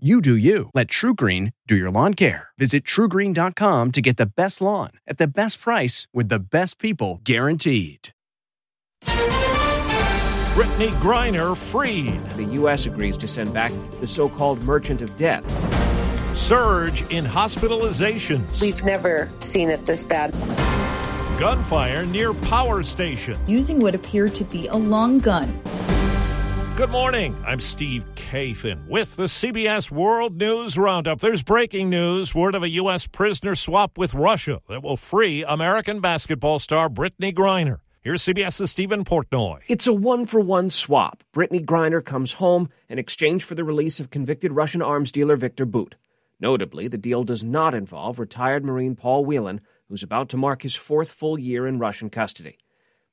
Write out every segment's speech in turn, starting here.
You do you. Let TruGreen do your lawn care. Visit trugreen.com to get the best lawn at the best price with the best people guaranteed. Brittney Griner freed. The U.S. agrees to send back the so called merchant of death. Surge in hospitalizations. We've never seen it this bad. Gunfire near power station. Using what appeared to be a long gun. Good morning. I'm Steve Kathan with the CBS World News Roundup. There's breaking news word of a U.S. prisoner swap with Russia that will free American basketball star Brittney Griner. Here's CBS's Steven Portnoy. It's a one for one swap. Brittney Griner comes home in exchange for the release of convicted Russian arms dealer Victor Bout. Notably, the deal does not involve retired Marine Paul Whelan, who's about to mark his fourth full year in Russian custody.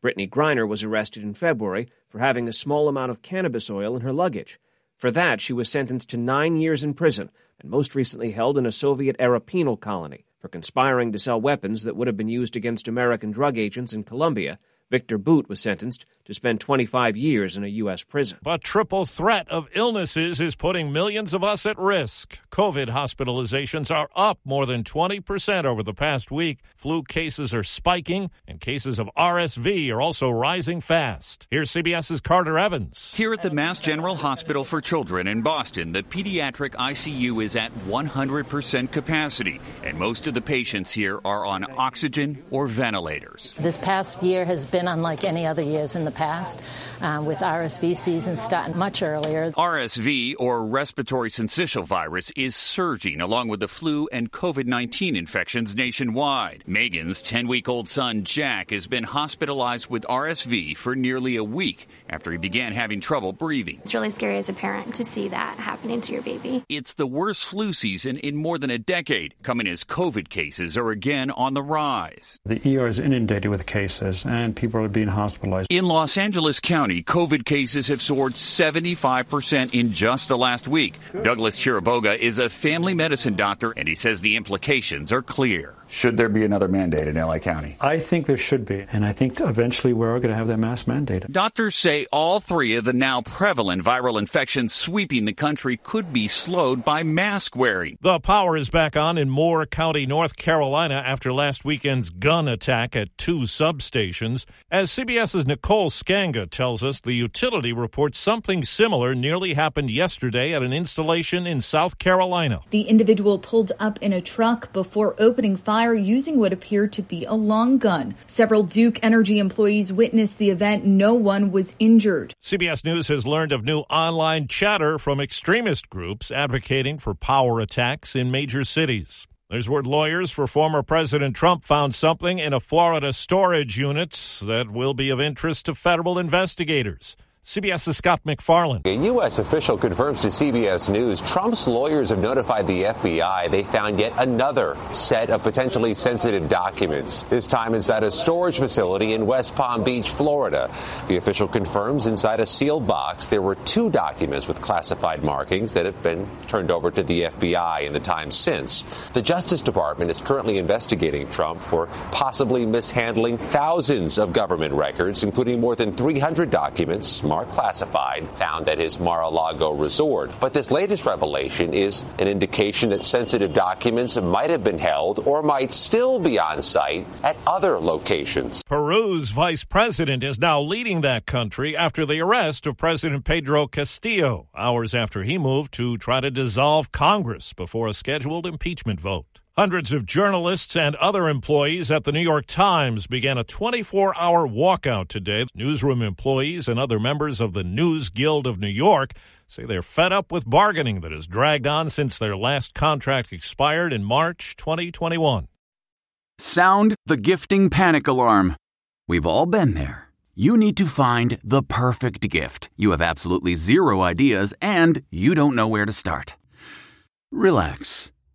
Brittney Griner was arrested in February for having a small amount of cannabis oil in her luggage. For that, she was sentenced to nine years in prison and most recently held in a Soviet era penal colony for conspiring to sell weapons that would have been used against American drug agents in Colombia Viktor Bout was sentenced to spend 25 years in a U.S. prison. But triple threat of illnesses is putting millions of us at risk. COVID hospitalizations are up more than 20% over the past week. Flu cases are spiking, and cases of RSV are also rising fast. Here's CBS's Carter Evans. Here at the Mass General Hospital for Children in Boston, the pediatric ICU is at 100% capacity, and most of the patients here are on oxygen or ventilators. This past year has been unlike any other years in the past, um, with RSV season starting much earlier. RSV, or respiratory syncytial virus, is surging along with the flu and COVID 19 infections nationwide. Megan's 10 week old son, Jack, has been hospitalized with RSV for nearly a week after he began having trouble breathing. It's really scary as a parent to see that happening to your baby. It's the worst flu season in more than a decade, coming as COVID cases are again on the rise. The ER is inundated with cases, and people are being hospitalized. In Los Angeles County, COVID cases have soared 75% in just the last week. Douglas Chiriboga is a family medicine doctor, and he says the implications are clear. Should there be another mandate in LA County? I think there should be, and I think eventually we're going to have that mass mandate. Doctors say all three of the now prevalent viral infections sweeping the country could be slowed by mask wearing. The power is back on in Moore County, North Carolina after last weekend's gun attack at two substations. As CBS's Nicole Sganga tells us, the utility reports something similar nearly happened yesterday at an installation in South Carolina. The individual pulled up in a truck before opening fire fire using what appeared to be a long gun. Several Duke Energy employees witnessed the event. No one was injured. CBS News has learned of new online chatter from extremist groups advocating for power attacks in major cities. There's word lawyers for former President Trump found something in a Florida storage unit that will be of interest to federal investigators. CBS's Scott MacFarlane. A U.S. official confirms to CBS News Trump's lawyers have notified the FBI they found yet another set of potentially sensitive documents, this time inside a storage facility in West Palm Beach, Florida. The official confirms inside a sealed box there were two documents with classified markings that have been turned over to the FBI in the time since. The Justice Department is currently investigating Trump for possibly mishandling thousands of government records, including more than 300 documents classified found at his Mar-a-Lago resort. But this latest revelation is an indication that sensitive documents might have been held or might still be on site at other locations. Peru's vice president is now leading that country after the arrest of President Pedro Castillo, hours after he moved to try to dissolve Congress before a scheduled impeachment vote. Hundreds of journalists and other employees at the New York Times began a 24 hour walkout today. Newsroom employees and other members of the News Guild of New York say they're fed up with bargaining that has dragged on since their last contract expired in March 2021. Sound the gifting panic alarm. We've all been there. You need to find the perfect gift. You have absolutely zero ideas and you don't know where to start. Relax.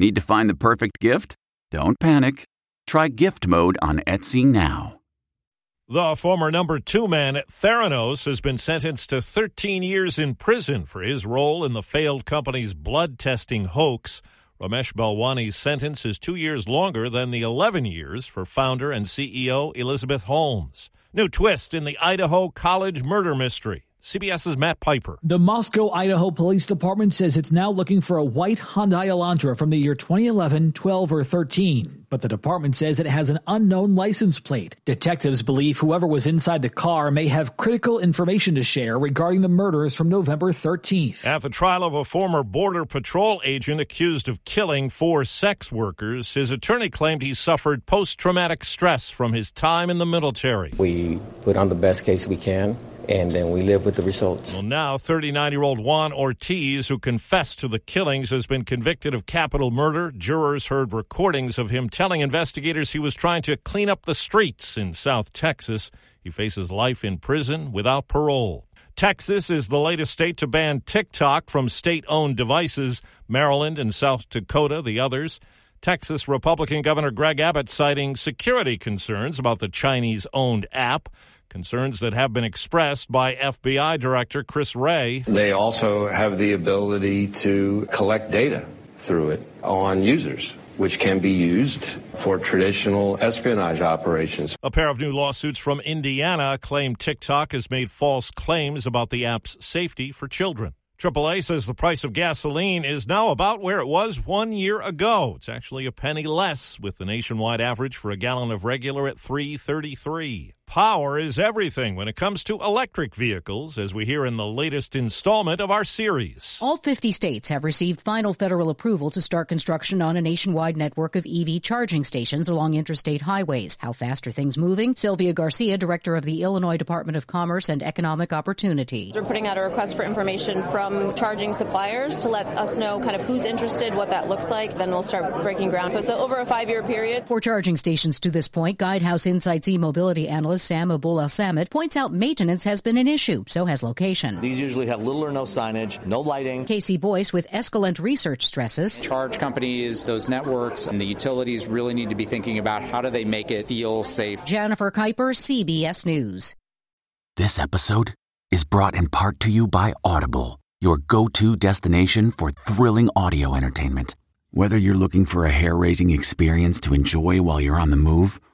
Need to find the perfect gift? Don't panic. Try gift mode on Etsy now. The former number two man Theranos has been sentenced to 13 years in prison for his role in the failed company's blood testing hoax. Ramesh Balwani's sentence is two years longer than the 11 years for founder and CEO Elizabeth Holmes. New twist in the Idaho College murder mystery. CBS's Matt Piper. The Moscow, Idaho Police Department says it's now looking for a white Hyundai Elantra from the year 2011, 12, or 13. But the department says it has an unknown license plate. Detectives believe whoever was inside the car may have critical information to share regarding the murders from November 13th. At the trial of a former Border Patrol agent accused of killing four sex workers, his attorney claimed he suffered post traumatic stress from his time in the military. We put on the best case we can and then we live with the results. Well, now 39 year old Juan Ortiz, who confessed to the killings, has been convicted of capital murder. Jurors heard recordings of him telling investigators he was trying to clean up the streets in South Texas. He faces life in prison without parole. Texas is the latest state to ban TikTok from state owned devices, Maryland and South Dakota, the others. Texas Republican Governor Greg Abbott citing security concerns about the Chinese owned app concerns that have been expressed by FBI Director Chris Wray. They also have the ability to collect data through it on users. Which can be used for traditional espionage operations. A pair of new lawsuits from Indiana claim TikTok has made false claims about the app's safety for children. AAA says the price of gasoline is now about where it was one year ago. It's actually a penny less, with the nationwide average for a gallon of regular at 333. Power is everything when it comes to electric vehicles, as we hear in the latest installment of our series. All 50 states have received final federal approval to start construction on a nationwide network of EV charging stations along interstate highways. How fast are things moving? Sylvia Garcia, director of the Illinois Department of Commerce and Economic Opportunity. We're putting out a request for information from charging suppliers to let us know kind of who's interested, what that looks like. Then we'll start breaking ground. So it's over a five year period. For charging stations to this point, Guidehouse Insights e mobility analyst Sam Abuelsamid points out maintenance has been an issue, so has location. These usually have little or no signage, no lighting. Casey Boyce with Escalent Research stresses charge companies, those networks, and the utilities really need to be thinking about how do they make it feel safe. Jennifer Kuiper, CBS News. This episode is brought in part to you by Audible, your go to destination for thrilling audio entertainment. Whether you're looking for a hair raising experience to enjoy while you're on the move,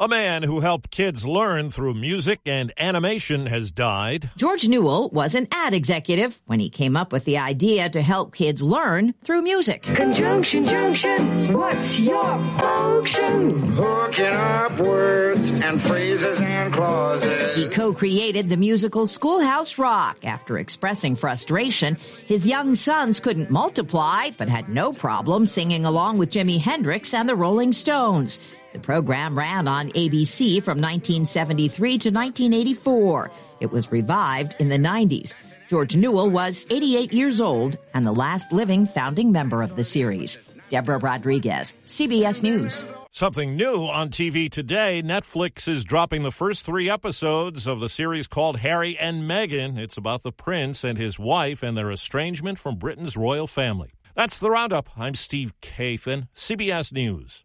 A man who helped kids learn through music and animation has died. George Newall was an ad executive when he came up with the idea to help kids learn through music. Conjunction, junction, what's your function? Hooking up words and phrases and clauses. He co-created the musical Schoolhouse Rock after expressing frustration. His young sons couldn't multiply, but had no problem singing along with Jimi Hendrix and the Rolling Stones. The program ran on ABC from 1973 to 1984. It was revived in the 90s. George Newall was 88 years old and the last living founding member of the series. Deborah Rodriguez, CBS News. Something new on TV today. Netflix is dropping the first three episodes of the series called Harry and Meghan. It's about the prince and his wife and their estrangement from Britain's royal family. That's the roundup. I'm Steve Kathan, CBS News.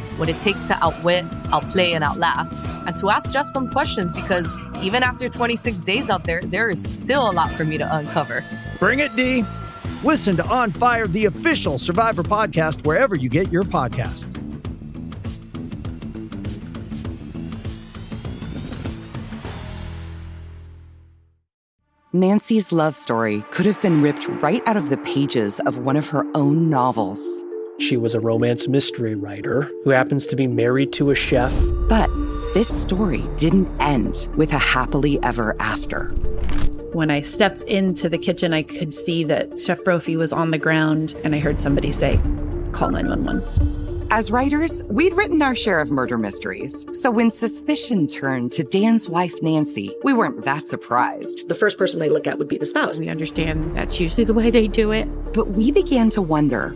what it takes to outwit, outplay, and outlast, and to ask Jeff some questions because even after 26 days out there, there is still a lot for me to uncover. Bring it, D. Listen to On Fire, the official Survivor podcast, wherever you get your podcast. Nancy's love story could have been ripped right out of the pages of one of her own novels. She was a romance mystery writer who happens to be married to a chef. But this story didn't end with a happily ever after. When I stepped into the kitchen, I could see that Chef Brophy was on the ground, and I heard somebody say, Call 911. As writers, we'd written our share of murder mysteries. So when suspicion turned to Dan's wife, Nancy, we weren't that surprised. The first person they look at would be the spouse. We understand that's usually the way they do it. But we began to wonder